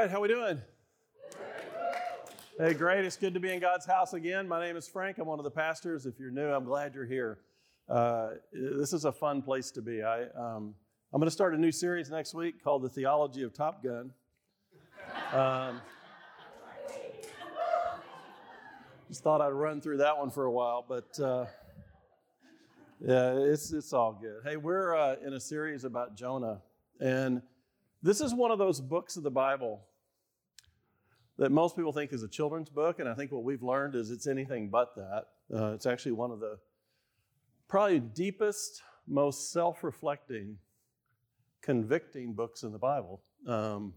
Right, how we doing? Hey, great. It's good to be in God's house again. My name is Frank. I'm one of the pastors. If you're new, I'm glad you're here. Uh, this is a fun place to be. I, um, I'm going to start a new series next week called The Theology of Top Gun. Um, just thought I'd run through that one for a while, but uh, yeah, it's, it's all good. Hey, we're uh, in a series about Jonah, and this is one of those books of the Bible that most people think is a children's book, and I think what we've learned is it's anything but that. Uh, it's actually one of the probably deepest, most self reflecting, convicting books in the Bible. Um,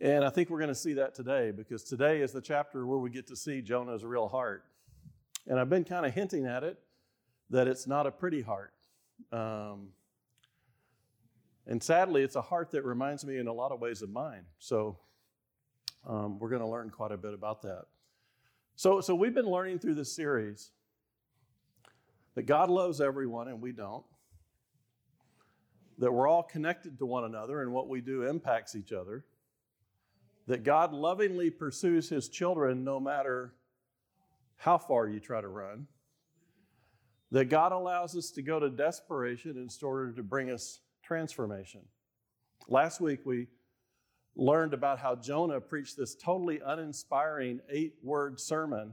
and I think we're going to see that today because today is the chapter where we get to see Jonah's real heart. And I've been kind of hinting at it that it's not a pretty heart. Um, and sadly, it's a heart that reminds me in a lot of ways of mine. So um, we're going to learn quite a bit about that. So, so we've been learning through this series that God loves everyone and we don't. That we're all connected to one another and what we do impacts each other. That God lovingly pursues his children no matter how far you try to run. That God allows us to go to desperation in order to bring us transformation. Last week we learned about how Jonah preached this totally uninspiring eight word sermon,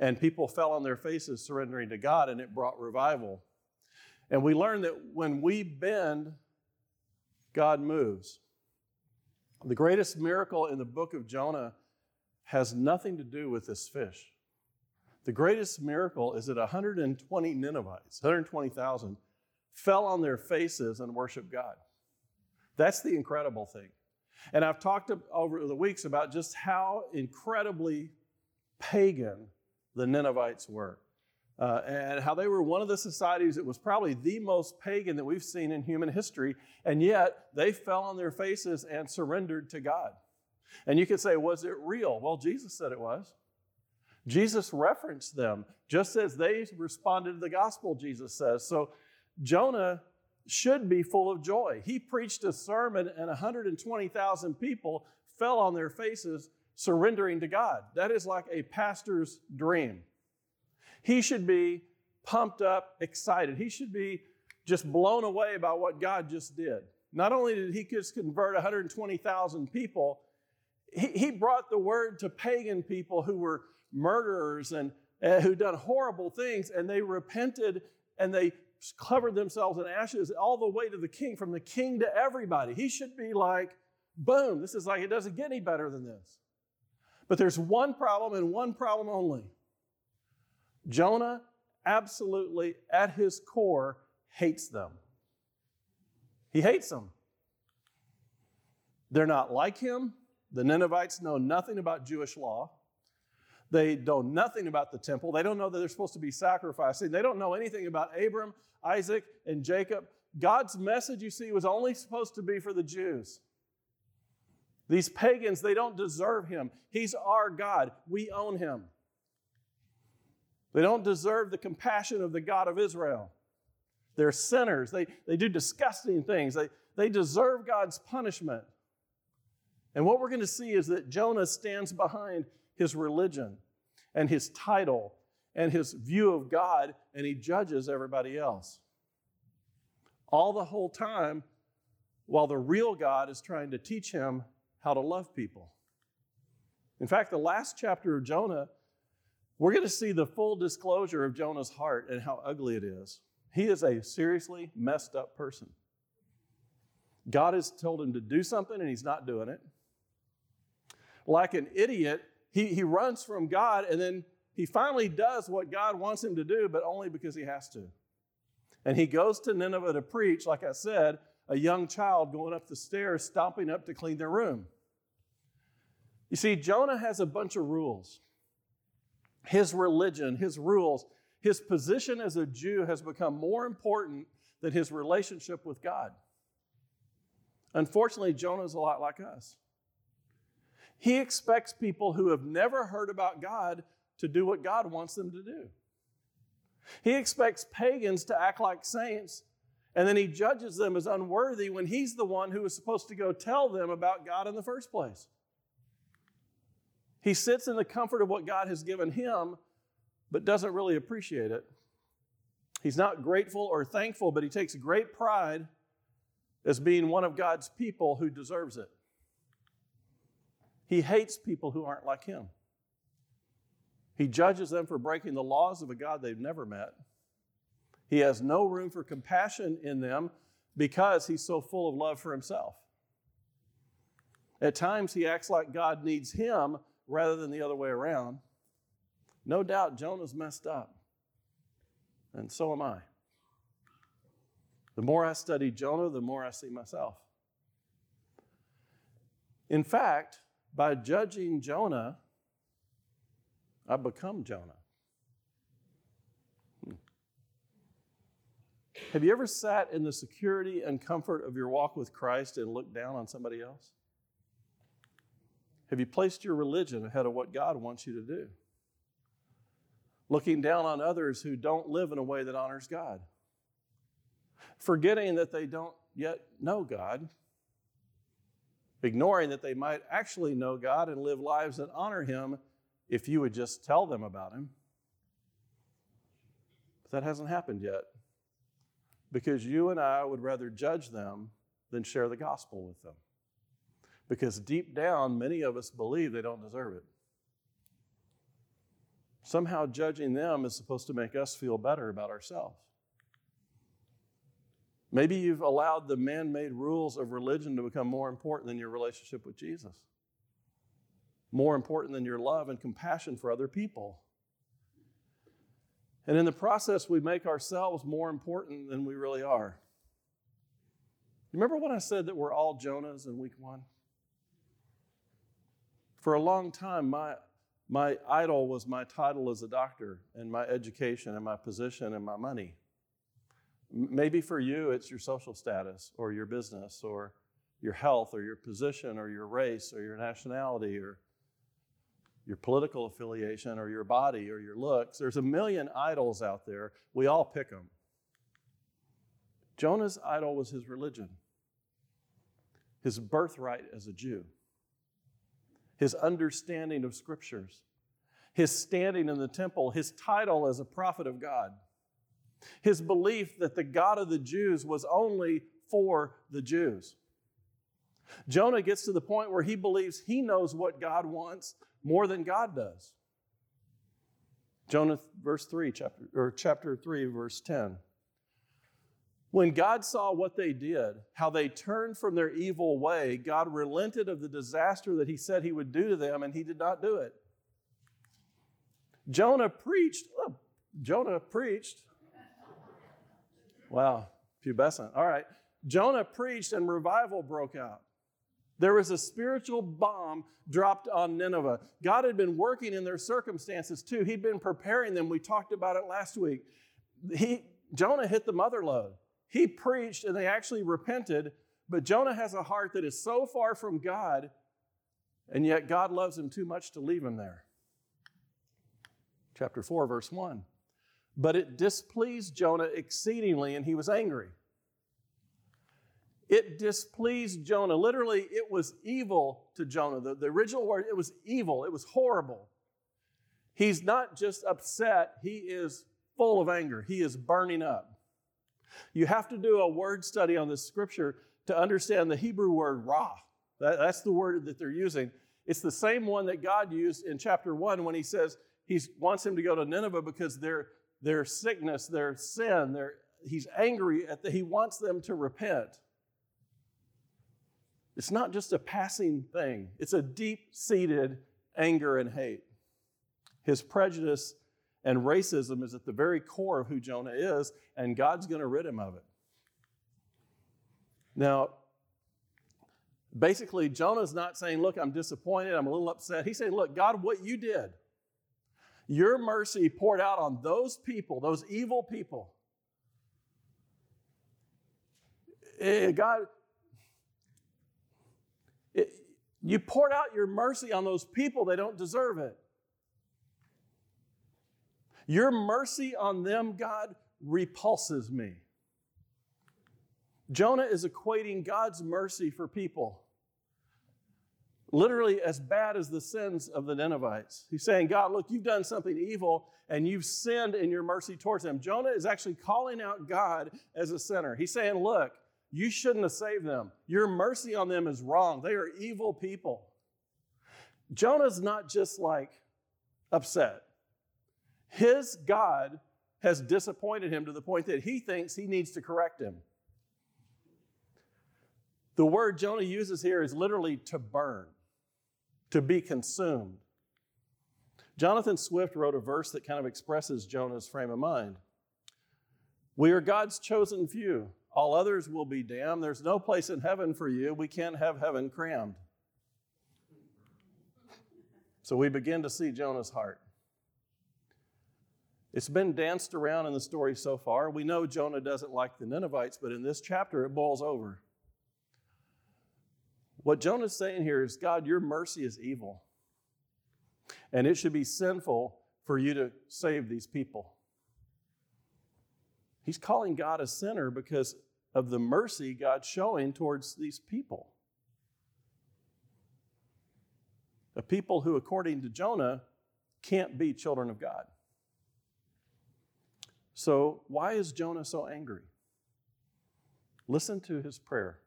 and people fell on their faces surrendering to God, and it brought revival. And we learned that when we bend, God moves. The greatest miracle in the book of Jonah has nothing to do with this fish. The greatest miracle is that 120 Ninevites, 120,000, fell on their faces and worshiped God. That's the incredible thing. And I've talked over the weeks about just how incredibly pagan the Ninevites were. Uh, and how they were one of the societies that was probably the most pagan that we've seen in human history, and yet they fell on their faces and surrendered to God. And you could say, was it real? Well, Jesus said it was. Jesus referenced them just as they responded to the gospel, Jesus says. So Jonah should be full of joy. He preached a sermon, and 120,000 people fell on their faces surrendering to God. That is like a pastor's dream. He should be pumped up, excited. He should be just blown away by what God just did. Not only did he just convert 120,000 people, he, he brought the word to pagan people who were murderers and uh, who done horrible things, and they repented and they covered themselves in ashes all the way to the king, from the king to everybody. He should be like, boom, this is like, it doesn't get any better than this. But there's one problem and one problem only. Jonah absolutely, at his core, hates them. He hates them. They're not like him. The Ninevites know nothing about Jewish law. They know nothing about the temple. They don't know that they're supposed to be sacrificing. They don't know anything about Abram, Isaac, and Jacob. God's message, you see, was only supposed to be for the Jews. These pagans, they don't deserve him. He's our God. We own him. They don't deserve the compassion of the God of Israel. They're sinners. They, they do disgusting things. They, they deserve God's punishment. And what we're going to see is that Jonah stands behind his religion and his title and his view of God, and he judges everybody else. All the whole time, while the real God is trying to teach him how to love people. In fact, the last chapter of Jonah, we're going to see the full disclosure of Jonah's heart and how ugly it is. He is a seriously messed up person. God has told him to do something and he's not doing it. Like an idiot, he, he runs from God and then he finally does what God wants him to do, but only because he has to. And he goes to Nineveh to preach, like I said, a young child going up the stairs, stomping up to clean their room. You see, Jonah has a bunch of rules. His religion, his rules, his position as a Jew has become more important than his relationship with God. Unfortunately, Jonah is a lot like us. He expects people who have never heard about God to do what God wants them to do. He expects pagans to act like saints And then he judges them as unworthy when he's the one who was supposed to go tell them about God in the first place. He sits in the comfort of what God has given him, but doesn't really appreciate it. He's not grateful or thankful, but he takes great pride as being one of God's people who deserves it. He hates people who aren't like him. He judges them for breaking the laws of a God they've never met. He has no room for compassion in them because he's so full of love for himself. At times, he acts like God needs him rather than the other way around. No doubt Jonah's messed up, and so am I. The more I study Jonah, the more I see myself. In fact, by judging Jonah, I become Jonah. Hmm. Have you ever sat in the security and comfort of your walk with Christ and looked down on somebody else? Have you placed your religion ahead of what God wants you to do? Looking down on others who don't live in a way that honors God? Forgetting that they don't yet know God? Ignoring that they might actually know God and live lives that honor Him if you would just tell them about Him? But that hasn't happened yet because you and I would rather judge them than share the gospel with them. Because deep down, many of us believe they don't deserve it. Somehow, judging them is supposed to make us feel better about ourselves. Maybe you've allowed the man made rules of religion to become more important than your relationship with Jesus, more important than your love and compassion for other people. And in the process, we make ourselves more important than we really are. Remember when I said that we're all Jonahs in week one? For a long time, my, my idol was my title as a doctor and my education and my position and my money. Maybe for you, it's your social status or your business or your health or your position or your race or your nationality or your political affiliation or your body or your looks. There's a million idols out there. We all pick them. Jonah's idol was his religion, his birthright as a Jew, his understanding of scriptures, his standing in the temple, his title as a prophet of God, his belief that the God of the Jews was only for the Jews. Jonah gets to the point where he believes he knows what God wants more than God does. Jonah verse 3 chapter or chapter 3 verse 10. When God saw what they did, how they turned from their evil way, God relented of the disaster that he said he would do to them and he did not do it. Jonah preached, oh, Jonah preached. Wow, pubescent. All right. Jonah preached and revival broke out. There was a spiritual bomb dropped on Nineveh. God had been working in their circumstances too. He'd been preparing them. We talked about it last week. He, Jonah hit the mother lode. He preached and they actually repented, but Jonah has a heart that is so far from God, and yet God loves him too much to leave him there. Chapter 4, verse 1. But it displeased Jonah exceedingly, and he was angry. It displeased Jonah. Literally, it was evil to Jonah. The, the original word, it was evil, it was horrible. He's not just upset, he is full of anger. He is burning up. You have to do a word study on this scripture to understand the Hebrew word ra. That, that's the word that they're using. It's the same one that God used in chapter 1 when he says he wants him to go to Nineveh because their, their sickness, their sin, their, he's angry at that. He wants them to repent. It's not just a passing thing, it's a deep seated anger and hate. His prejudice and racism is at the very core of who Jonah is, and God's going to rid him of it. Now, basically, Jonah's not saying, Look, I'm disappointed, I'm a little upset. He's saying, Look, God, what you did, your mercy poured out on those people, those evil people. Eh, God, You poured out your mercy on those people, they don't deserve it. Your mercy on them, God, repulses me. Jonah is equating God's mercy for people literally as bad as the sins of the Ninevites. He's saying, God, look, you've done something evil and you've sinned in your mercy towards them. Jonah is actually calling out God as a sinner. He's saying, look, you shouldn't have saved them. Your mercy on them is wrong. They are evil people. Jonah's not just like upset. His God has disappointed him to the point that he thinks he needs to correct him. The word Jonah uses here is literally to burn to be consumed. Jonathan Swift wrote a verse that kind of expresses Jonah's frame of mind. We are God's chosen few. All others will be damned. There's no place in heaven for you. We can't have heaven crammed. So we begin to see Jonah's heart. It's been danced around in the story so far. We know Jonah doesn't like the Ninevites, but in this chapter it boils over. What Jonah's saying here is God, your mercy is evil. And it should be sinful for you to save these people. He's calling God a sinner because of the mercy God's showing towards these people. A people who, according to Jonah, can't be children of God. So, why is Jonah so angry? Listen to his prayer.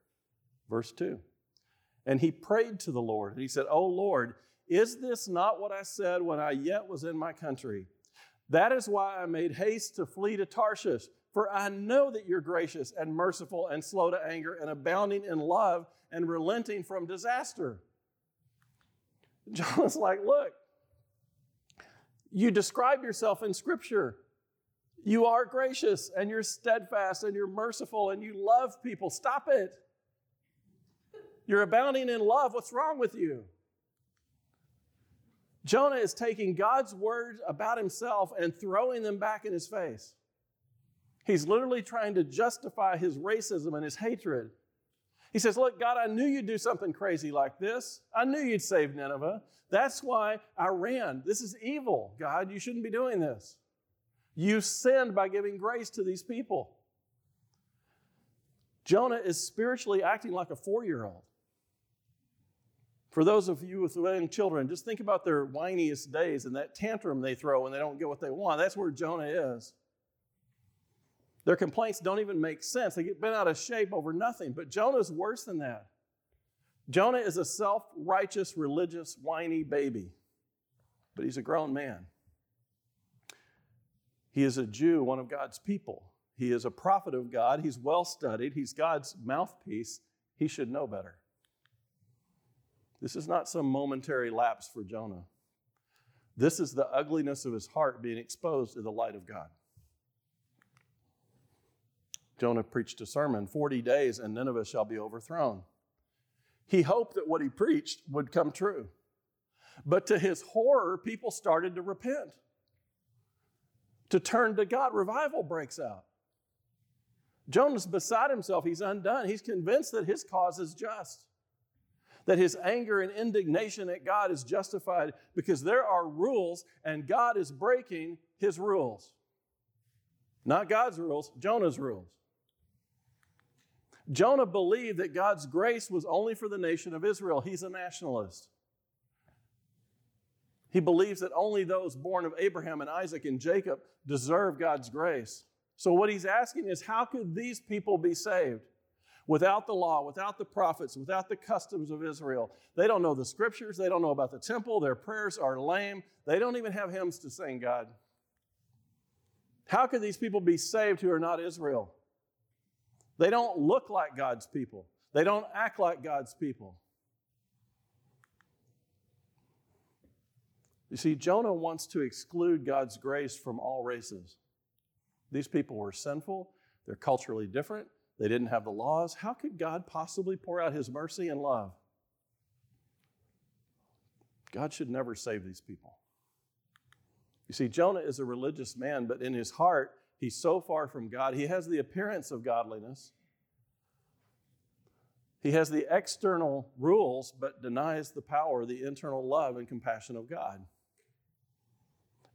Verse 2. And he prayed to the Lord. And he said, Oh Lord, is this not what I said when I yet was in my country? That is why I made haste to flee to Tarshish, for I know that you're gracious and merciful and slow to anger and abounding in love and relenting from disaster. Jonah's like, Look, you describe yourself in Scripture. You are gracious and you're steadfast and you're merciful and you love people. Stop it. You're abounding in love. What's wrong with you? Jonah is taking God's words about himself and throwing them back in his face. He's literally trying to justify his racism and his hatred. He says, Look, God, I knew you'd do something crazy like this. I knew you'd save Nineveh. That's why I ran. This is evil, God. You shouldn't be doing this. You sinned by giving grace to these people. Jonah is spiritually acting like a four year old. For those of you with young children, just think about their whiniest days and that tantrum they throw when they don't get what they want. That's where Jonah is. Their complaints don't even make sense. They get bent out of shape over nothing. But Jonah's worse than that. Jonah is a self righteous, religious, whiny baby, but he's a grown man. He is a Jew, one of God's people. He is a prophet of God. He's well studied. He's God's mouthpiece. He should know better. This is not some momentary lapse for Jonah. This is the ugliness of his heart being exposed to the light of God. Jonah preached a sermon 40 days and Nineveh shall be overthrown. He hoped that what he preached would come true. But to his horror, people started to repent, to turn to God. Revival breaks out. Jonah's beside himself. He's undone. He's convinced that his cause is just that his anger and indignation at God is justified because there are rules and God is breaking his rules. Not God's rules, Jonah's rules. Jonah believed that God's grace was only for the nation of Israel. He's a nationalist. He believes that only those born of Abraham and Isaac and Jacob deserve God's grace. So, what he's asking is, how could these people be saved? Without the law, without the prophets, without the customs of Israel. They don't know the scriptures, they don't know about the temple, their prayers are lame, they don't even have hymns to sing, God. How could these people be saved who are not Israel? They don't look like God's people. They don't act like God's people. You see, Jonah wants to exclude God's grace from all races. These people were sinful, they're culturally different, they didn't have the laws. How could God possibly pour out his mercy and love? God should never save these people. You see, Jonah is a religious man, but in his heart, he's so far from God. He has the appearance of godliness. He has the external rules, but denies the power, the internal love and compassion of God.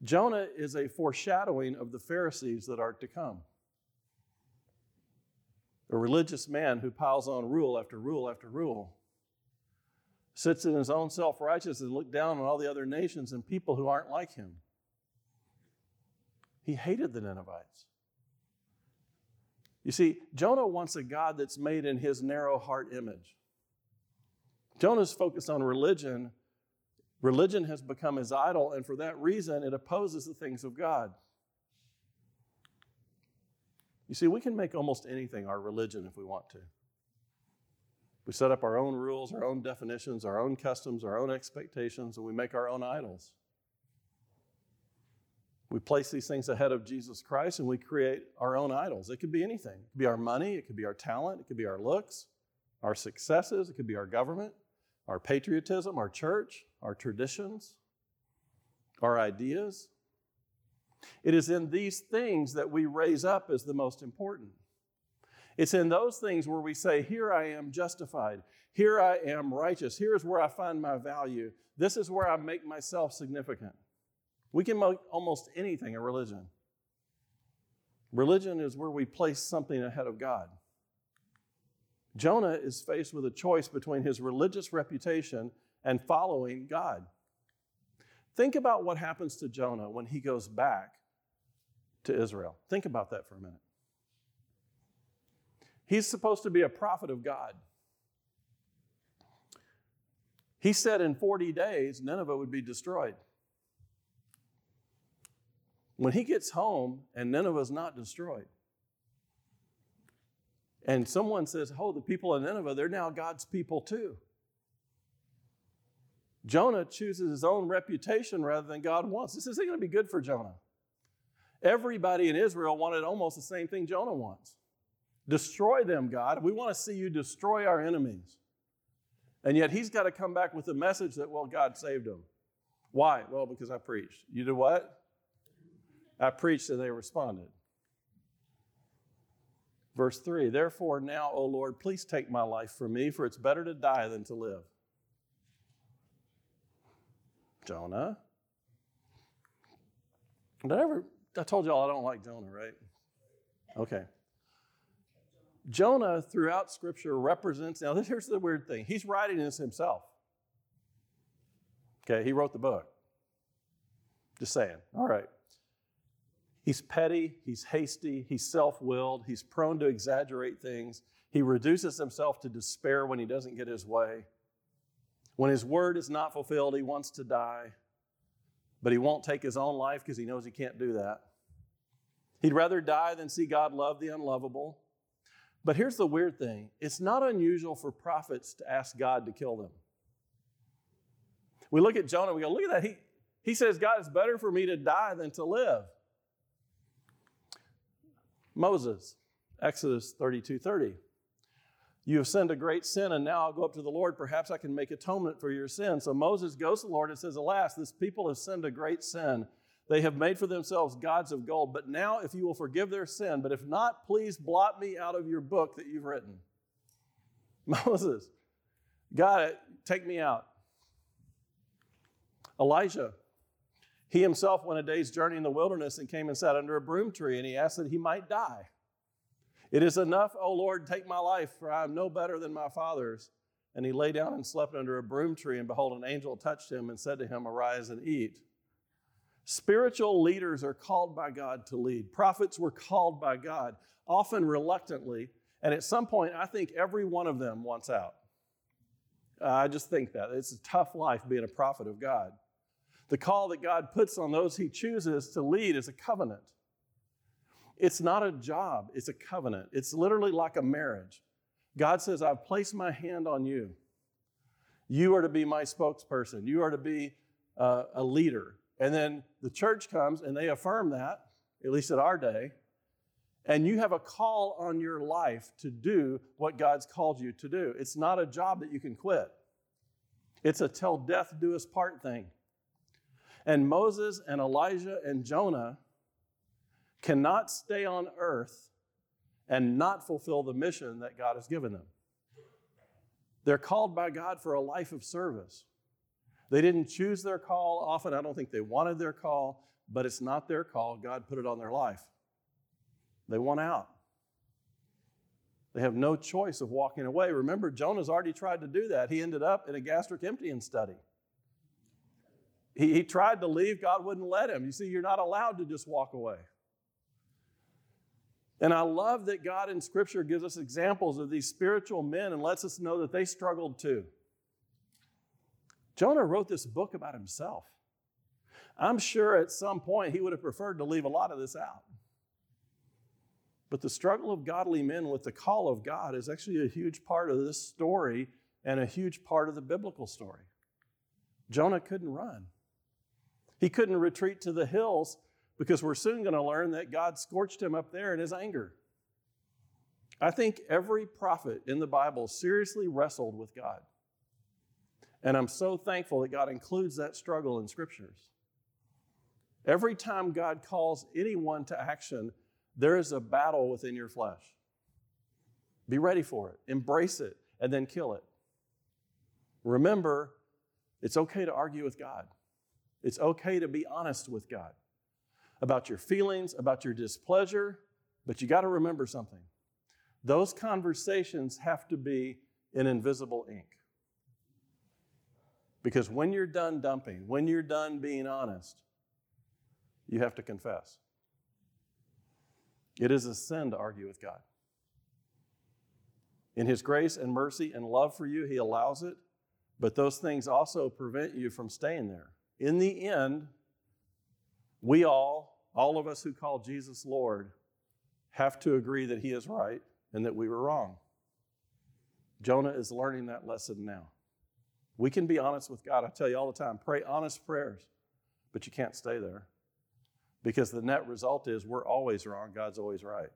Jonah is a foreshadowing of the Pharisees that are to come. A religious man who piles on rule after rule after rule, sits in his own self righteousness and looks down on all the other nations and people who aren't like him. He hated the Ninevites. You see, Jonah wants a God that's made in his narrow heart image. Jonah's focused on religion. Religion has become his idol, and for that reason, it opposes the things of God. You see, we can make almost anything our religion if we want to. We set up our own rules, our own definitions, our own customs, our own expectations, and we make our own idols. We place these things ahead of Jesus Christ and we create our own idols. It could be anything. It could be our money, it could be our talent, it could be our looks, our successes, it could be our government, our patriotism, our church, our traditions, our ideas. It is in these things that we raise up as the most important. It's in those things where we say, Here I am justified. Here I am righteous. Here is where I find my value. This is where I make myself significant. We can make almost anything a religion. Religion is where we place something ahead of God. Jonah is faced with a choice between his religious reputation and following God. Think about what happens to Jonah when he goes back to Israel. Think about that for a minute. He's supposed to be a prophet of God. He said in 40 days, Nineveh would be destroyed. When he gets home and Nineveh's not destroyed, and someone says, Oh, the people of Nineveh, they're now God's people too. Jonah chooses his own reputation rather than God wants. This isn't going to be good for Jonah. Everybody in Israel wanted almost the same thing Jonah wants destroy them, God. We want to see you destroy our enemies. And yet he's got to come back with the message that, well, God saved him. Why? Well, because I preached. You did what? I preached and they responded. Verse 3 Therefore, now, O Lord, please take my life from me, for it's better to die than to live. Jonah. Did I ever, I told y'all I don't like Jonah, right? Okay. Jonah, throughout Scripture, represents, now here's the weird thing. He's writing this himself. Okay, he wrote the book. Just saying. All right. He's petty, he's hasty, he's self willed, he's prone to exaggerate things. He reduces himself to despair when he doesn't get his way. When his word is not fulfilled, he wants to die, but he won't take his own life because he knows he can't do that. He'd rather die than see God love the unlovable. But here's the weird thing it's not unusual for prophets to ask God to kill them. We look at Jonah, we go, look at that. He, he says, God, it's better for me to die than to live. Moses, Exodus 32 30. You have sinned a great sin, and now I'll go up to the Lord. Perhaps I can make atonement for your sin. So Moses goes to the Lord and says, Alas, this people have sinned a great sin. They have made for themselves gods of gold. But now, if you will forgive their sin, but if not, please blot me out of your book that you've written. Moses, God, take me out. Elijah, he himself went a day's journey in the wilderness and came and sat under a broom tree, and he asked that he might die. It is enough, O Lord, take my life, for I am no better than my fathers. And he lay down and slept under a broom tree, and behold, an angel touched him and said to him, Arise and eat. Spiritual leaders are called by God to lead. Prophets were called by God, often reluctantly. And at some point, I think every one of them wants out. I just think that. It's a tough life being a prophet of God. The call that God puts on those he chooses to lead is a covenant. It's not a job, it's a covenant. It's literally like a marriage. God says, I've placed my hand on you. You are to be my spokesperson, you are to be uh, a leader. And then the church comes and they affirm that, at least at our day. And you have a call on your life to do what God's called you to do. It's not a job that you can quit, it's a till death do us part thing. And Moses and Elijah and Jonah cannot stay on earth and not fulfill the mission that God has given them. They're called by God for a life of service. They didn't choose their call. Often, I don't think they wanted their call, but it's not their call. God put it on their life. They want out. They have no choice of walking away. Remember, Jonah's already tried to do that. He ended up in a gastric emptying study. He, he tried to leave, God wouldn't let him. You see, you're not allowed to just walk away. And I love that God in Scripture gives us examples of these spiritual men and lets us know that they struggled too. Jonah wrote this book about himself. I'm sure at some point he would have preferred to leave a lot of this out. But the struggle of godly men with the call of God is actually a huge part of this story and a huge part of the biblical story. Jonah couldn't run. He couldn't retreat to the hills because we're soon going to learn that God scorched him up there in his anger. I think every prophet in the Bible seriously wrestled with God. And I'm so thankful that God includes that struggle in scriptures. Every time God calls anyone to action, there is a battle within your flesh. Be ready for it, embrace it, and then kill it. Remember, it's okay to argue with God. It's okay to be honest with God about your feelings, about your displeasure, but you got to remember something. Those conversations have to be in invisible ink. Because when you're done dumping, when you're done being honest, you have to confess. It is a sin to argue with God. In His grace and mercy and love for you, He allows it, but those things also prevent you from staying there. In the end, we all, all of us who call Jesus Lord, have to agree that He is right and that we were wrong. Jonah is learning that lesson now. We can be honest with God. I tell you all the time pray honest prayers, but you can't stay there because the net result is we're always wrong, God's always right.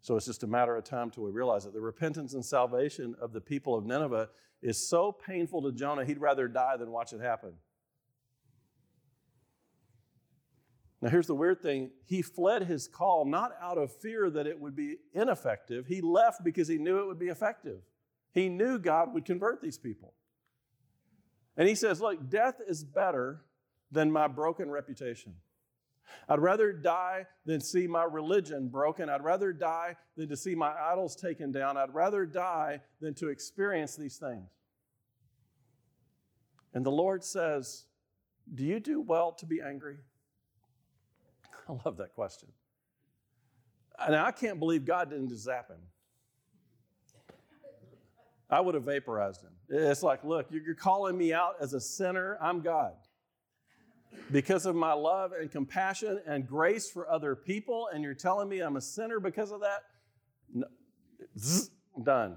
So it's just a matter of time till we realize it. The repentance and salvation of the people of Nineveh is so painful to Jonah, he'd rather die than watch it happen. Now, here's the weird thing he fled his call not out of fear that it would be ineffective, he left because he knew it would be effective. He knew God would convert these people. And he says, Look, death is better than my broken reputation. I'd rather die than see my religion broken. I'd rather die than to see my idols taken down. I'd rather die than to experience these things. And the Lord says, Do you do well to be angry? I love that question. Now, I can't believe God didn't just zap him. I would have vaporized him. It's like, look, you're calling me out as a sinner. I'm God because of my love and compassion and grace for other people, and you're telling me I'm a sinner because of that? No. Zzz, done.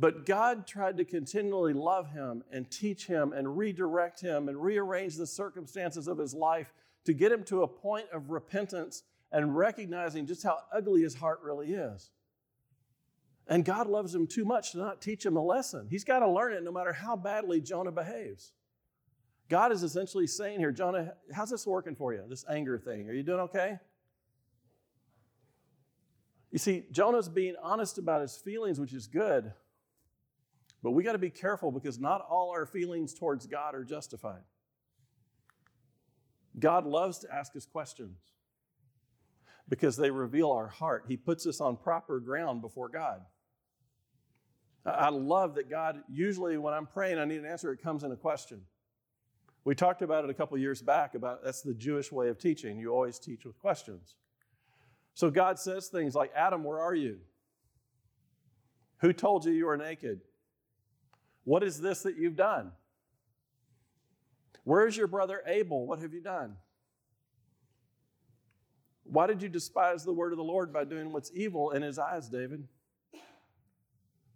But God tried to continually love him and teach him and redirect him and rearrange the circumstances of his life to get him to a point of repentance and recognizing just how ugly his heart really is. And God loves him too much to not teach him a lesson. He's got to learn it no matter how badly Jonah behaves. God is essentially saying here, Jonah, how's this working for you, this anger thing? Are you doing okay? You see, Jonah's being honest about his feelings, which is good, but we got to be careful because not all our feelings towards God are justified. God loves to ask us questions because they reveal our heart. He puts us on proper ground before God. I love that God, usually when I'm praying, I need an answer, it comes in a question. We talked about it a couple years back about that's the Jewish way of teaching. You always teach with questions. So God says things like, Adam, where are you? Who told you you were naked? What is this that you've done? Where is your brother Abel? What have you done? Why did you despise the word of the Lord by doing what's evil in his eyes, David?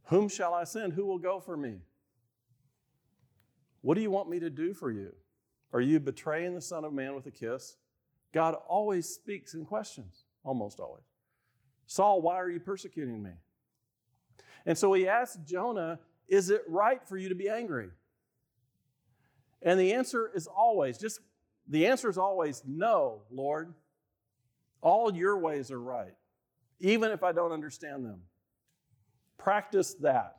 Whom shall I send? Who will go for me? What do you want me to do for you? Are you betraying the Son of Man with a kiss? God always speaks in questions, almost always. Saul, why are you persecuting me? And so he asked Jonah, Is it right for you to be angry? And the answer is always, just the answer is always no, Lord. All your ways are right, even if I don't understand them. Practice that.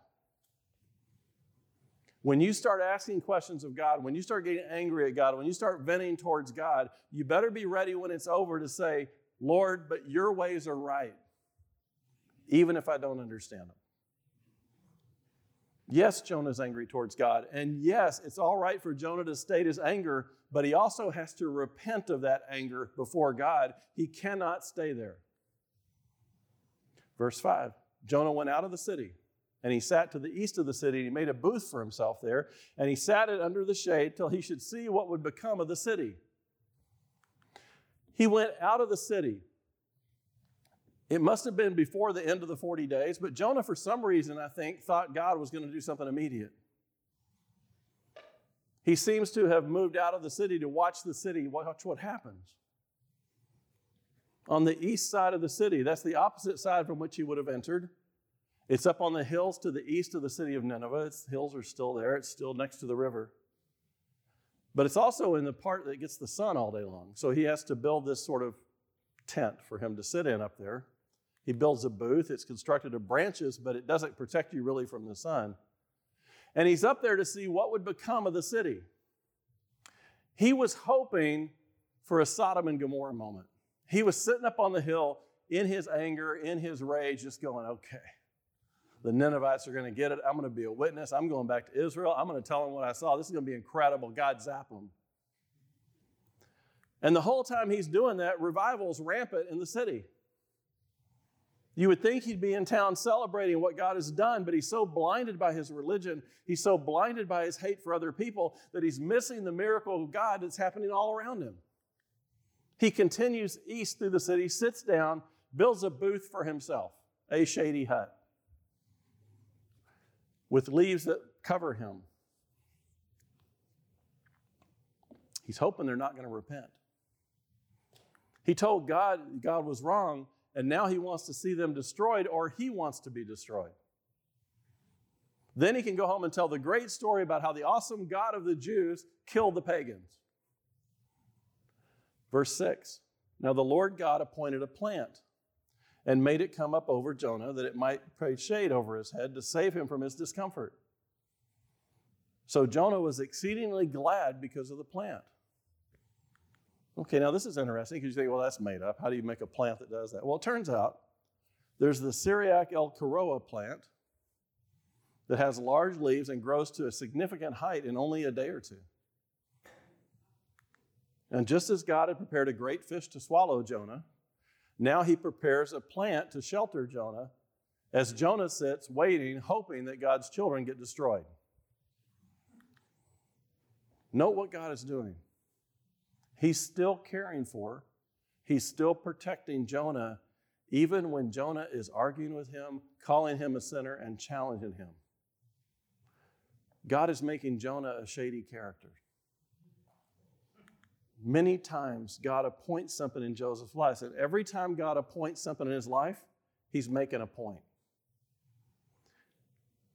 When you start asking questions of God, when you start getting angry at God, when you start venting towards God, you better be ready when it's over to say, Lord, but your ways are right. even if I don't understand them. Yes, Jonah's angry towards God. And yes, it's all right for Jonah to state his anger, but he also has to repent of that anger before God. He cannot stay there. Verse 5 Jonah went out of the city and he sat to the east of the city. and He made a booth for himself there, and he sat it under the shade till he should see what would become of the city. He went out of the city. It must have been before the end of the 40 days, but Jonah, for some reason, I think, thought God was going to do something immediate. He seems to have moved out of the city to watch the city, watch what happens. On the east side of the city, that's the opposite side from which he would have entered. It's up on the hills to the east of the city of Nineveh. Its hills are still there, it's still next to the river. But it's also in the part that gets the sun all day long. So he has to build this sort of tent for him to sit in up there. He builds a booth. It's constructed of branches, but it doesn't protect you really from the sun. And he's up there to see what would become of the city. He was hoping for a Sodom and Gomorrah moment. He was sitting up on the hill in his anger, in his rage, just going, okay, the Ninevites are going to get it. I'm going to be a witness. I'm going back to Israel. I'm going to tell them what I saw. This is going to be incredible. God zap them. And the whole time he's doing that, revival's rampant in the city. You would think he'd be in town celebrating what God has done, but he's so blinded by his religion, he's so blinded by his hate for other people that he's missing the miracle of God that's happening all around him. He continues east through the city, sits down, builds a booth for himself, a shady hut with leaves that cover him. He's hoping they're not going to repent. He told God God was wrong, and now he wants to see them destroyed, or he wants to be destroyed. Then he can go home and tell the great story about how the awesome God of the Jews killed the pagans. Verse 6 Now the Lord God appointed a plant and made it come up over Jonah that it might pray shade over his head to save him from his discomfort. So Jonah was exceedingly glad because of the plant. Okay, now this is interesting because you think, well, that's made up. How do you make a plant that does that? Well, it turns out there's the Syriac Elkoraia plant that has large leaves and grows to a significant height in only a day or two. And just as God had prepared a great fish to swallow Jonah, now he prepares a plant to shelter Jonah as Jonah sits waiting, hoping that God's children get destroyed. Note what God is doing. He's still caring for, he's still protecting Jonah, even when Jonah is arguing with him, calling him a sinner, and challenging him. God is making Jonah a shady character. Many times, God appoints something in Joseph's life. And every time God appoints something in his life, he's making a point.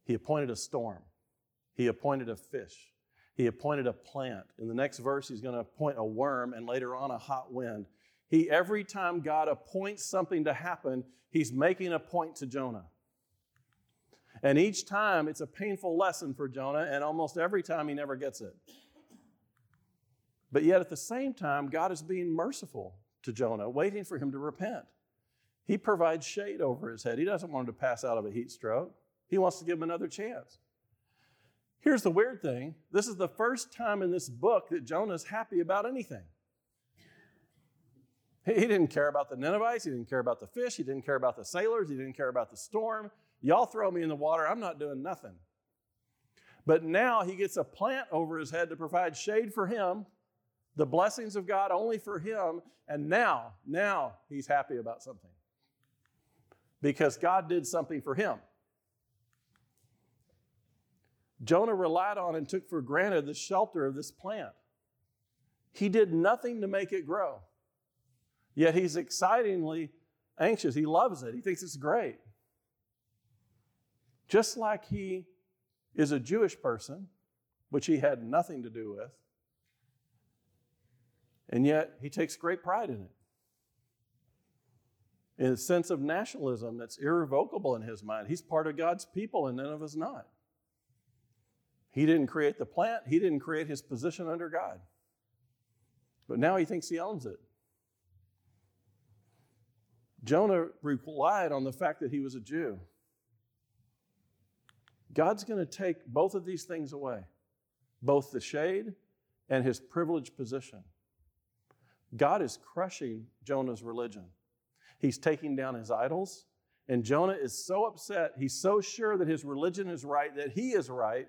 He appointed a storm, he appointed a fish, he appointed a plant. In the next verse, he's going to appoint a worm and later on a hot wind. He, every time God appoints something to happen, he's making a point to Jonah. And each time it's a painful lesson for Jonah, and almost every time he never gets it. But yet at the same time, God is being merciful to Jonah, waiting for him to repent. He provides shade over his head. He doesn't want him to pass out of a heat stroke. He wants to give him another chance. Here's the weird thing this is the first time in this book that Jonah's happy about anything. He didn't care about the Ninevites. He didn't care about the fish. He didn't care about the sailors. He didn't care about the storm. Y'all throw me in the water. I'm not doing nothing. But now he gets a plant over his head to provide shade for him the blessings of God only for him, and now, now he's happy about something. Because God did something for him. Jonah relied on and took for granted the shelter of this plant. He did nothing to make it grow. Yet he's excitingly anxious. He loves it. He thinks it's great. Just like he is a Jewish person, which he had nothing to do with, and yet, he takes great pride in it. In a sense of nationalism that's irrevocable in his mind. He's part of God's people, and none of us not. He didn't create the plant, he didn't create his position under God. But now he thinks he owns it. Jonah relied on the fact that he was a Jew. God's going to take both of these things away both the shade and his privileged position. God is crushing Jonah's religion. He's taking down his idols, and Jonah is so upset, he's so sure that his religion is right, that he is right,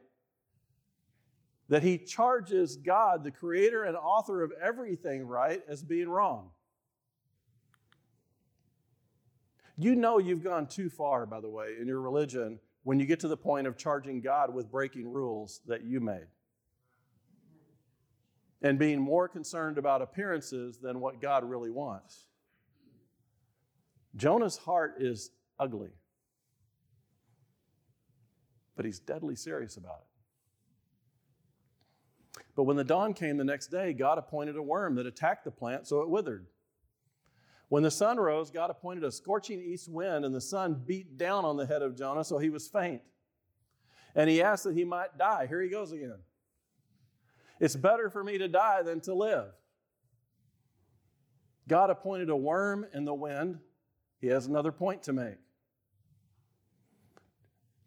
that he charges God, the creator and author of everything right, as being wrong. You know you've gone too far, by the way, in your religion when you get to the point of charging God with breaking rules that you made and being more concerned about appearances than what God really wants. Jonah's heart is ugly, but he's deadly serious about it. But when the dawn came the next day, God appointed a worm that attacked the plant so it withered. When the sun rose, God appointed a scorching east wind, and the sun beat down on the head of Jonah so he was faint. And he asked that he might die. Here he goes again. It's better for me to die than to live. God appointed a worm in the wind. He has another point to make.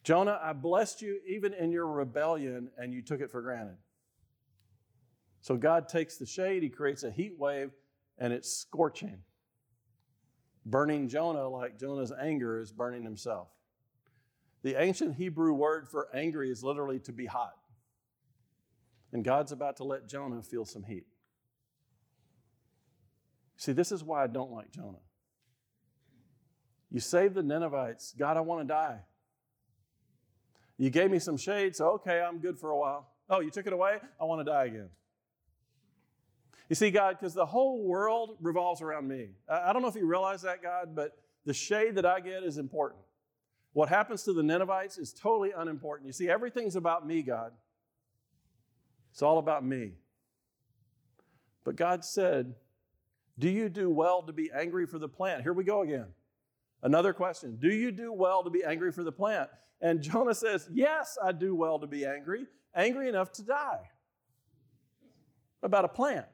Jonah, I blessed you even in your rebellion, and you took it for granted. So God takes the shade, He creates a heat wave, and it's scorching, burning Jonah like Jonah's anger is burning himself. The ancient Hebrew word for angry is literally to be hot. And God's about to let Jonah feel some heat. See, this is why I don't like Jonah. You saved the Ninevites. God, I want to die. You gave me some shade, so okay, I'm good for a while. Oh, you took it away? I want to die again. You see, God, because the whole world revolves around me. I don't know if you realize that, God, but the shade that I get is important. What happens to the Ninevites is totally unimportant. You see, everything's about me, God. It's all about me. But God said, Do you do well to be angry for the plant? Here we go again. Another question Do you do well to be angry for the plant? And Jonah says, Yes, I do well to be angry, angry enough to die. About a plant.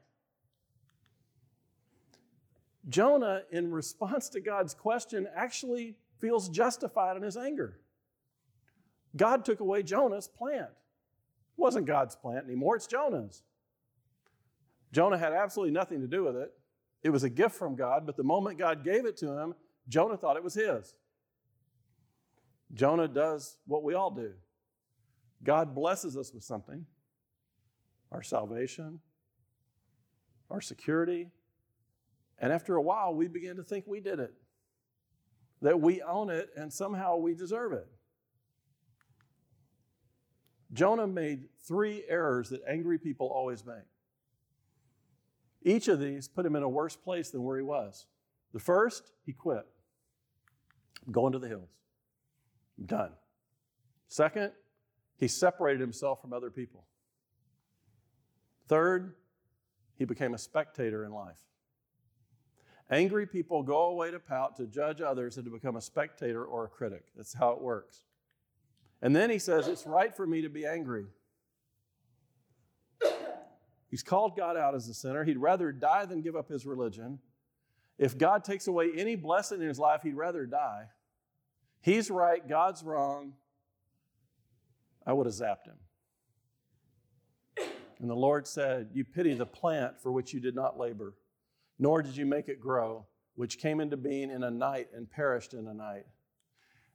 Jonah, in response to God's question, actually feels justified in his anger. God took away Jonah's plant wasn't God's plant anymore, it's Jonah's. Jonah had absolutely nothing to do with it. It was a gift from God, but the moment God gave it to him, Jonah thought it was his. Jonah does what we all do. God blesses us with something our salvation, our security, and after a while, we begin to think we did it, that we own it, and somehow we deserve it. Jonah made three errors that angry people always make. Each of these put him in a worse place than where he was. The first, he quit. I'm going to the hills. I'm done. Second, he separated himself from other people. Third, he became a spectator in life. Angry people go away to pout, to judge others, and to become a spectator or a critic. That's how it works. And then he says, It's right for me to be angry. He's called God out as a sinner. He'd rather die than give up his religion. If God takes away any blessing in his life, he'd rather die. He's right, God's wrong. I would have zapped him. And the Lord said, You pity the plant for which you did not labor, nor did you make it grow, which came into being in a night and perished in a night.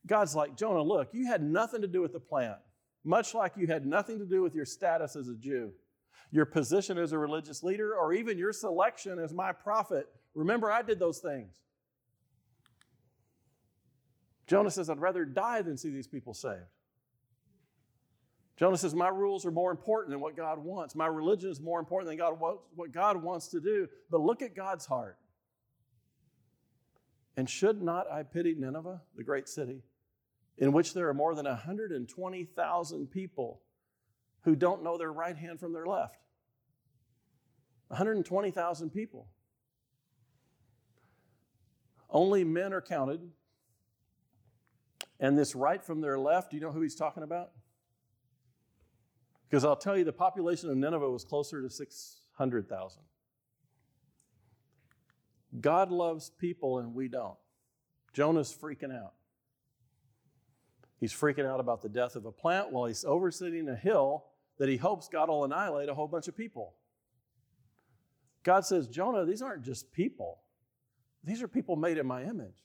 God's like, Jonah, look, you had nothing to do with the plant, much like you had nothing to do with your status as a Jew, your position as a religious leader, or even your selection as my prophet. Remember, I did those things. Jonah says, I'd rather die than see these people saved. Jonah says, My rules are more important than what God wants. My religion is more important than God, what God wants to do. But look at God's heart. And should not I pity Nineveh, the great city? in which there are more than 120,000 people who don't know their right hand from their left. 120,000 people. Only men are counted. And this right from their left, do you know who he's talking about? Because I'll tell you, the population of Nineveh was closer to 600,000. God loves people and we don't. Jonah's freaking out. He's freaking out about the death of a plant while he's overseeing a hill that he hopes God will annihilate a whole bunch of people. God says, Jonah, these aren't just people. These are people made in my image.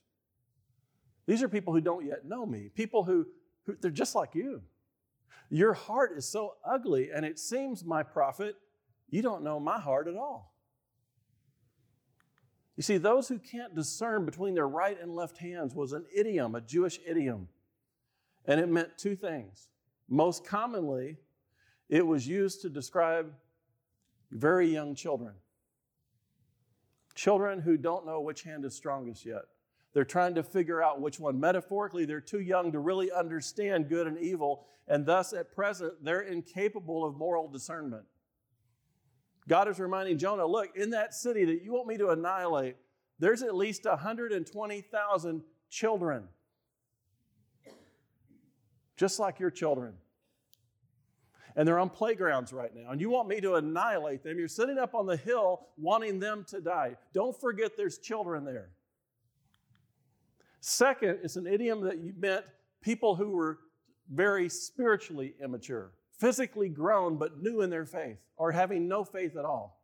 These are people who don't yet know me, people who, who they're just like you. Your heart is so ugly, and it seems, my prophet, you don't know my heart at all. You see, those who can't discern between their right and left hands was an idiom, a Jewish idiom. And it meant two things. Most commonly, it was used to describe very young children. Children who don't know which hand is strongest yet. They're trying to figure out which one. Metaphorically, they're too young to really understand good and evil, and thus at present, they're incapable of moral discernment. God is reminding Jonah look, in that city that you want me to annihilate, there's at least 120,000 children, just like your children. And they're on playgrounds right now, and you want me to annihilate them. You're sitting up on the hill wanting them to die. Don't forget there's children there. Second, it's an idiom that meant people who were very spiritually immature, physically grown but new in their faith, or having no faith at all.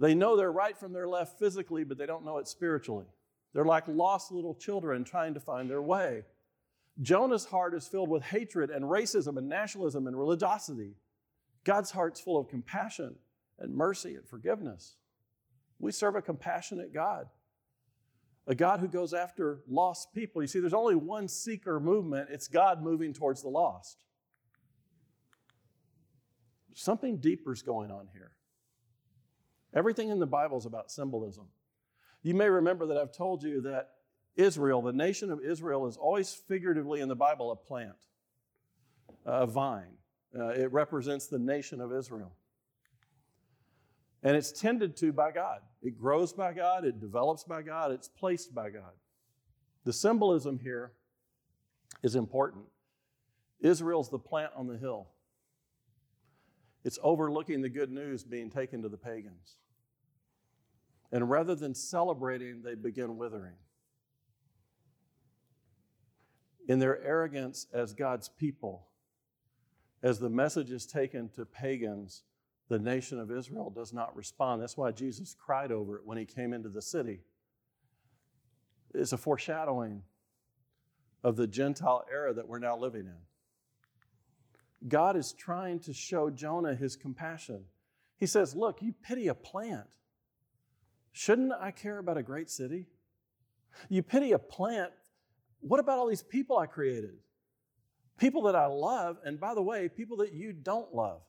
They know their right from their left physically, but they don't know it spiritually. They're like lost little children trying to find their way. Jonah's heart is filled with hatred and racism and nationalism and religiosity. God's heart's full of compassion and mercy and forgiveness. We serve a compassionate God a God who goes after lost people. You see, there's only one seeker movement, it's God moving towards the lost. Something deeper is going on here. Everything in the Bible is about symbolism. You may remember that I've told you that Israel, the nation of Israel, is always figuratively in the Bible a plant, a vine. Uh, it represents the nation of Israel. And it's tended to by God. It grows by God, it develops by God, it's placed by God. The symbolism here is important. Israel's the plant on the hill. It's overlooking the good news being taken to the pagans. And rather than celebrating, they begin withering. In their arrogance as God's people, as the message is taken to pagans, the nation of Israel does not respond. That's why Jesus cried over it when he came into the city. It's a foreshadowing of the Gentile era that we're now living in. God is trying to show Jonah his compassion. He says, Look, you pity a plant. Shouldn't I care about a great city? You pity a plant. What about all these people I created? People that I love, and by the way, people that you don't love.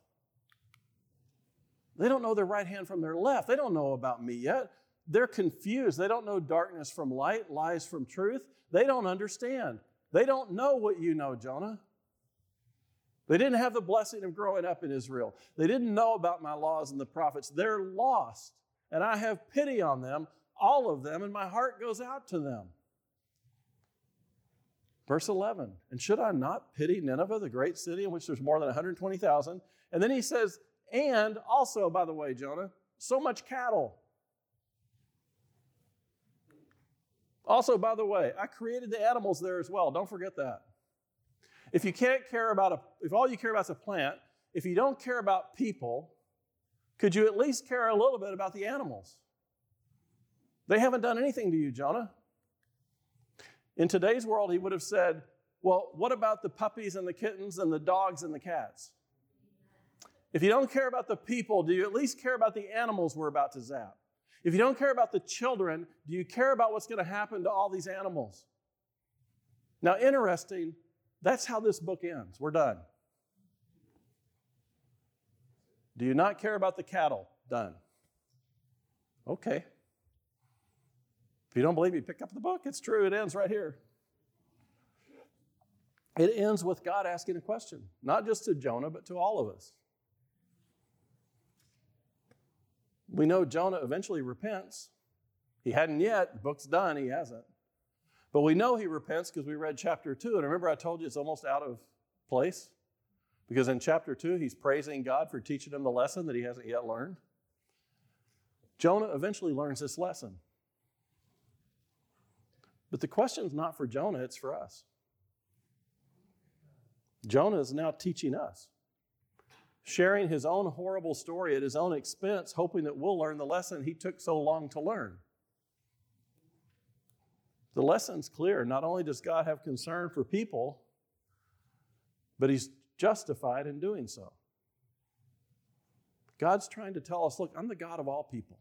They don't know their right hand from their left. They don't know about me yet. They're confused. They don't know darkness from light, lies from truth. They don't understand. They don't know what you know, Jonah. They didn't have the blessing of growing up in Israel. They didn't know about my laws and the prophets. They're lost, and I have pity on them, all of them, and my heart goes out to them. Verse 11, and should I not pity Nineveh, the great city in which there's more than 120,000? And then he says, and also, by the way, Jonah, so much cattle. Also, by the way, I created the animals there as well. Don't forget that. If you can't care about a, if all you care about is a plant, if you don't care about people, could you at least care a little bit about the animals? They haven't done anything to you, Jonah. In today's world, he would have said, Well, what about the puppies and the kittens and the dogs and the cats? If you don't care about the people, do you at least care about the animals we're about to zap? If you don't care about the children, do you care about what's going to happen to all these animals? Now, interesting, that's how this book ends. We're done. Do you not care about the cattle? Done. Okay. If you don't believe me, pick up the book. It's true, it ends right here. It ends with God asking a question, not just to Jonah, but to all of us. We know Jonah eventually repents. He hadn't yet, the book's done, he hasn't. But we know he repents because we read chapter 2. And remember, I told you it's almost out of place? Because in chapter 2, he's praising God for teaching him the lesson that he hasn't yet learned. Jonah eventually learns this lesson. But the question is not for Jonah, it's for us. Jonah is now teaching us, sharing his own horrible story at his own expense, hoping that we'll learn the lesson he took so long to learn. The lesson's clear. Not only does God have concern for people, but he's justified in doing so. God's trying to tell us look, I'm the God of all people.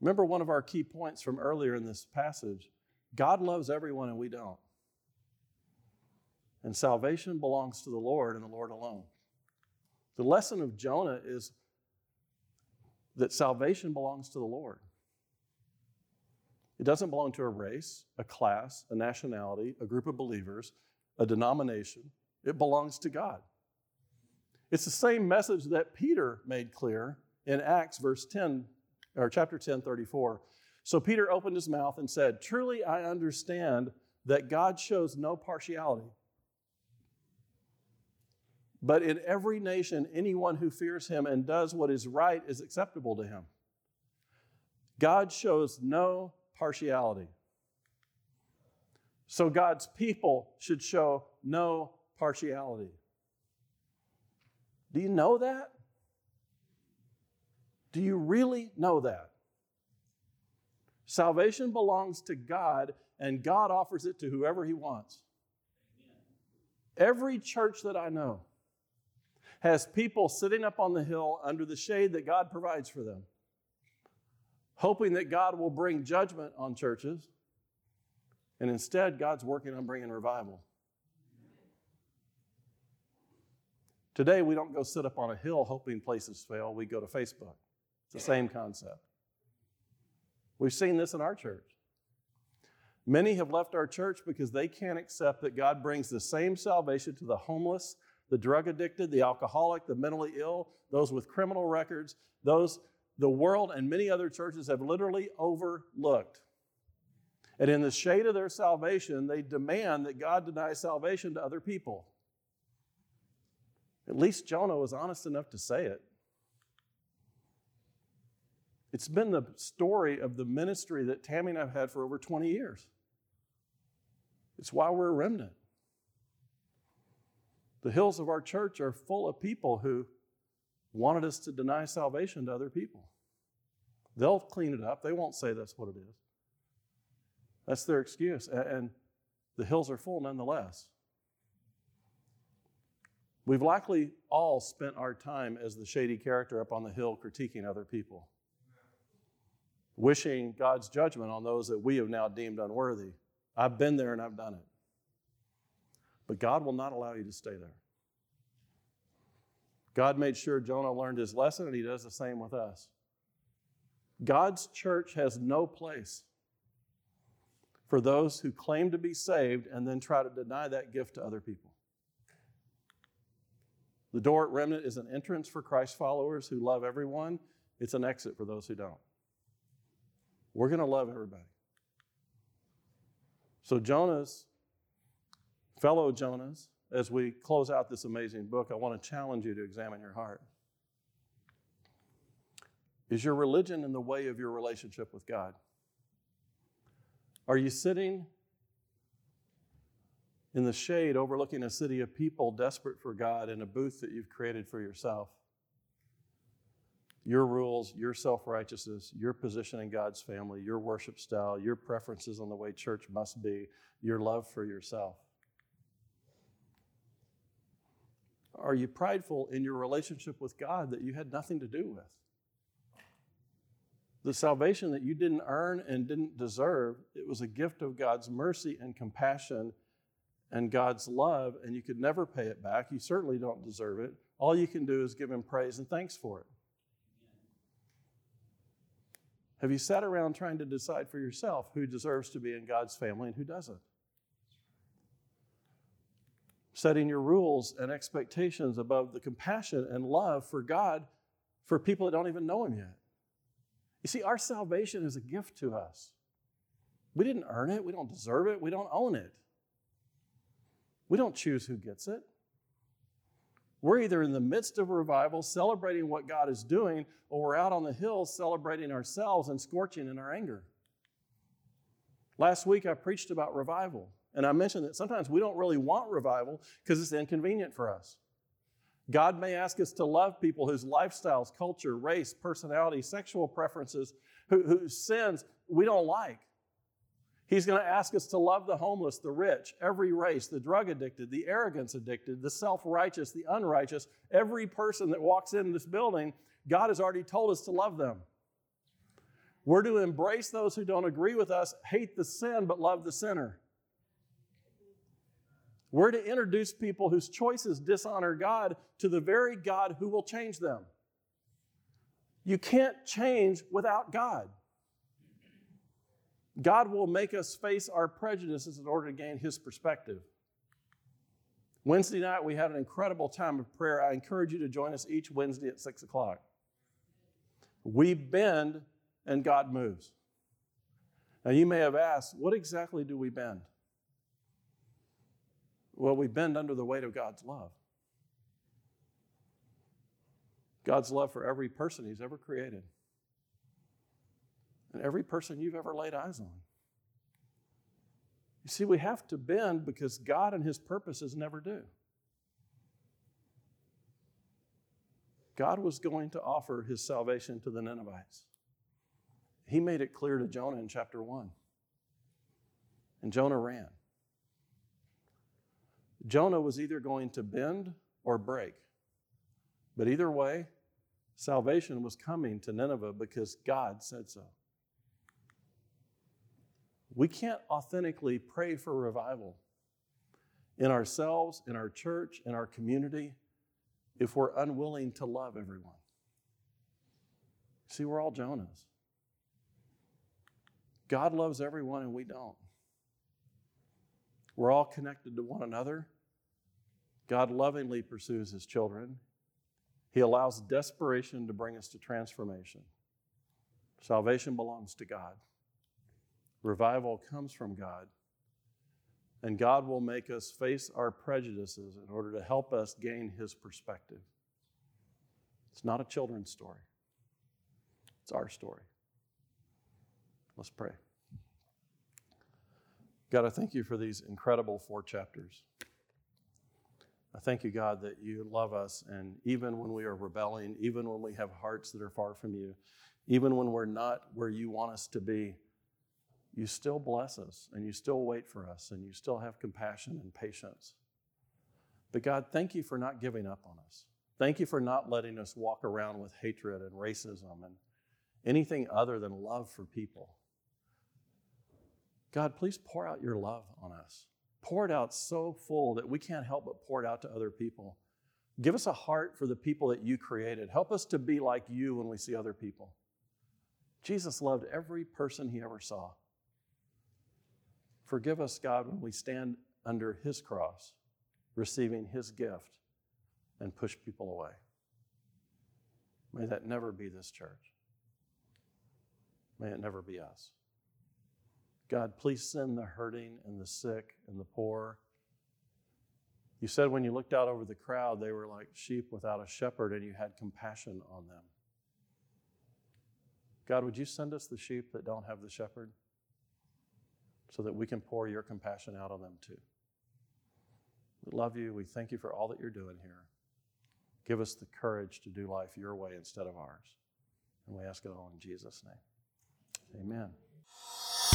Remember one of our key points from earlier in this passage God loves everyone and we don't. And salvation belongs to the Lord and the Lord alone. The lesson of Jonah is that salvation belongs to the Lord. It doesn't belong to a race, a class, a nationality, a group of believers, a denomination. It belongs to God. It's the same message that Peter made clear in Acts verse 10 or chapter 10 34. So Peter opened his mouth and said, "Truly I understand that God shows no partiality. But in every nation anyone who fears him and does what is right is acceptable to him. God shows no partiality. So God's people should show no partiality. Do you know that? Do you really know that? Salvation belongs to God, and God offers it to whoever He wants. Every church that I know has people sitting up on the hill under the shade that God provides for them hoping that God will bring judgment on churches. And instead, God's working on bringing revival. Today, we don't go sit up on a hill hoping places fail. We go to Facebook. It's the same concept. We've seen this in our church. Many have left our church because they can't accept that God brings the same salvation to the homeless, the drug addicted, the alcoholic, the mentally ill, those with criminal records, those the world and many other churches have literally overlooked. And in the shade of their salvation, they demand that God deny salvation to other people. At least Jonah was honest enough to say it. It's been the story of the ministry that Tammy and I've had for over 20 years. It's why we're a remnant. The hills of our church are full of people who wanted us to deny salvation to other people. They'll clean it up. They won't say that's what it is. That's their excuse. And the hills are full nonetheless. We've likely all spent our time as the shady character up on the hill critiquing other people, wishing God's judgment on those that we have now deemed unworthy. I've been there and I've done it. But God will not allow you to stay there. God made sure Jonah learned his lesson, and he does the same with us. God's church has no place for those who claim to be saved and then try to deny that gift to other people. The door at Remnant is an entrance for Christ followers who love everyone, it's an exit for those who don't. We're going to love everybody. So, Jonah's, fellow Jonah's, as we close out this amazing book, I want to challenge you to examine your heart. Is your religion in the way of your relationship with God? Are you sitting in the shade overlooking a city of people desperate for God in a booth that you've created for yourself? Your rules, your self righteousness, your position in God's family, your worship style, your preferences on the way church must be, your love for yourself. Are you prideful in your relationship with God that you had nothing to do with? The salvation that you didn't earn and didn't deserve, it was a gift of God's mercy and compassion and God's love, and you could never pay it back. You certainly don't deserve it. All you can do is give Him praise and thanks for it. Have you sat around trying to decide for yourself who deserves to be in God's family and who doesn't? Setting your rules and expectations above the compassion and love for God for people that don't even know Him yet. You see, our salvation is a gift to us. We didn't earn it, we don't deserve it, we don't own it. We don't choose who gets it. We're either in the midst of revival, celebrating what God is doing, or we're out on the hills celebrating ourselves and scorching in our anger. Last week I preached about revival, and I mentioned that sometimes we don't really want revival because it's inconvenient for us. God may ask us to love people whose lifestyles, culture, race, personality, sexual preferences, who, whose sins we don't like. He's going to ask us to love the homeless, the rich, every race, the drug addicted, the arrogance addicted, the self righteous, the unrighteous. Every person that walks in this building, God has already told us to love them. We're to embrace those who don't agree with us, hate the sin, but love the sinner. We're to introduce people whose choices dishonor God to the very God who will change them. You can't change without God. God will make us face our prejudices in order to gain His perspective. Wednesday night, we had an incredible time of prayer. I encourage you to join us each Wednesday at 6 o'clock. We bend and God moves. Now, you may have asked, what exactly do we bend? Well, we bend under the weight of God's love. God's love for every person He's ever created and every person you've ever laid eyes on. You see, we have to bend because God and His purposes never do. God was going to offer His salvation to the Ninevites. He made it clear to Jonah in chapter 1. And Jonah ran. Jonah was either going to bend or break. But either way, salvation was coming to Nineveh because God said so. We can't authentically pray for revival in ourselves, in our church, in our community, if we're unwilling to love everyone. See, we're all Jonahs. God loves everyone and we don't. We're all connected to one another. God lovingly pursues his children. He allows desperation to bring us to transformation. Salvation belongs to God. Revival comes from God. And God will make us face our prejudices in order to help us gain His perspective. It's not a children's story, it's our story. Let's pray. God, I thank you for these incredible four chapters. I thank you, God, that you love us, and even when we are rebelling, even when we have hearts that are far from you, even when we're not where you want us to be, you still bless us and you still wait for us and you still have compassion and patience. But God, thank you for not giving up on us. Thank you for not letting us walk around with hatred and racism and anything other than love for people. God, please pour out your love on us. Pour it out so full that we can't help but pour it out to other people. Give us a heart for the people that you created. Help us to be like you when we see other people. Jesus loved every person he ever saw. Forgive us, God, when we stand under His cross, receiving His gift, and push people away. May that never be this church. May it never be us. God, please send the hurting and the sick and the poor. You said when you looked out over the crowd, they were like sheep without a shepherd, and you had compassion on them. God, would you send us the sheep that don't have the shepherd? so that we can pour your compassion out on them too. We love you. We thank you for all that you're doing here. Give us the courage to do life your way instead of ours. And we ask it all in Jesus' name. Amen.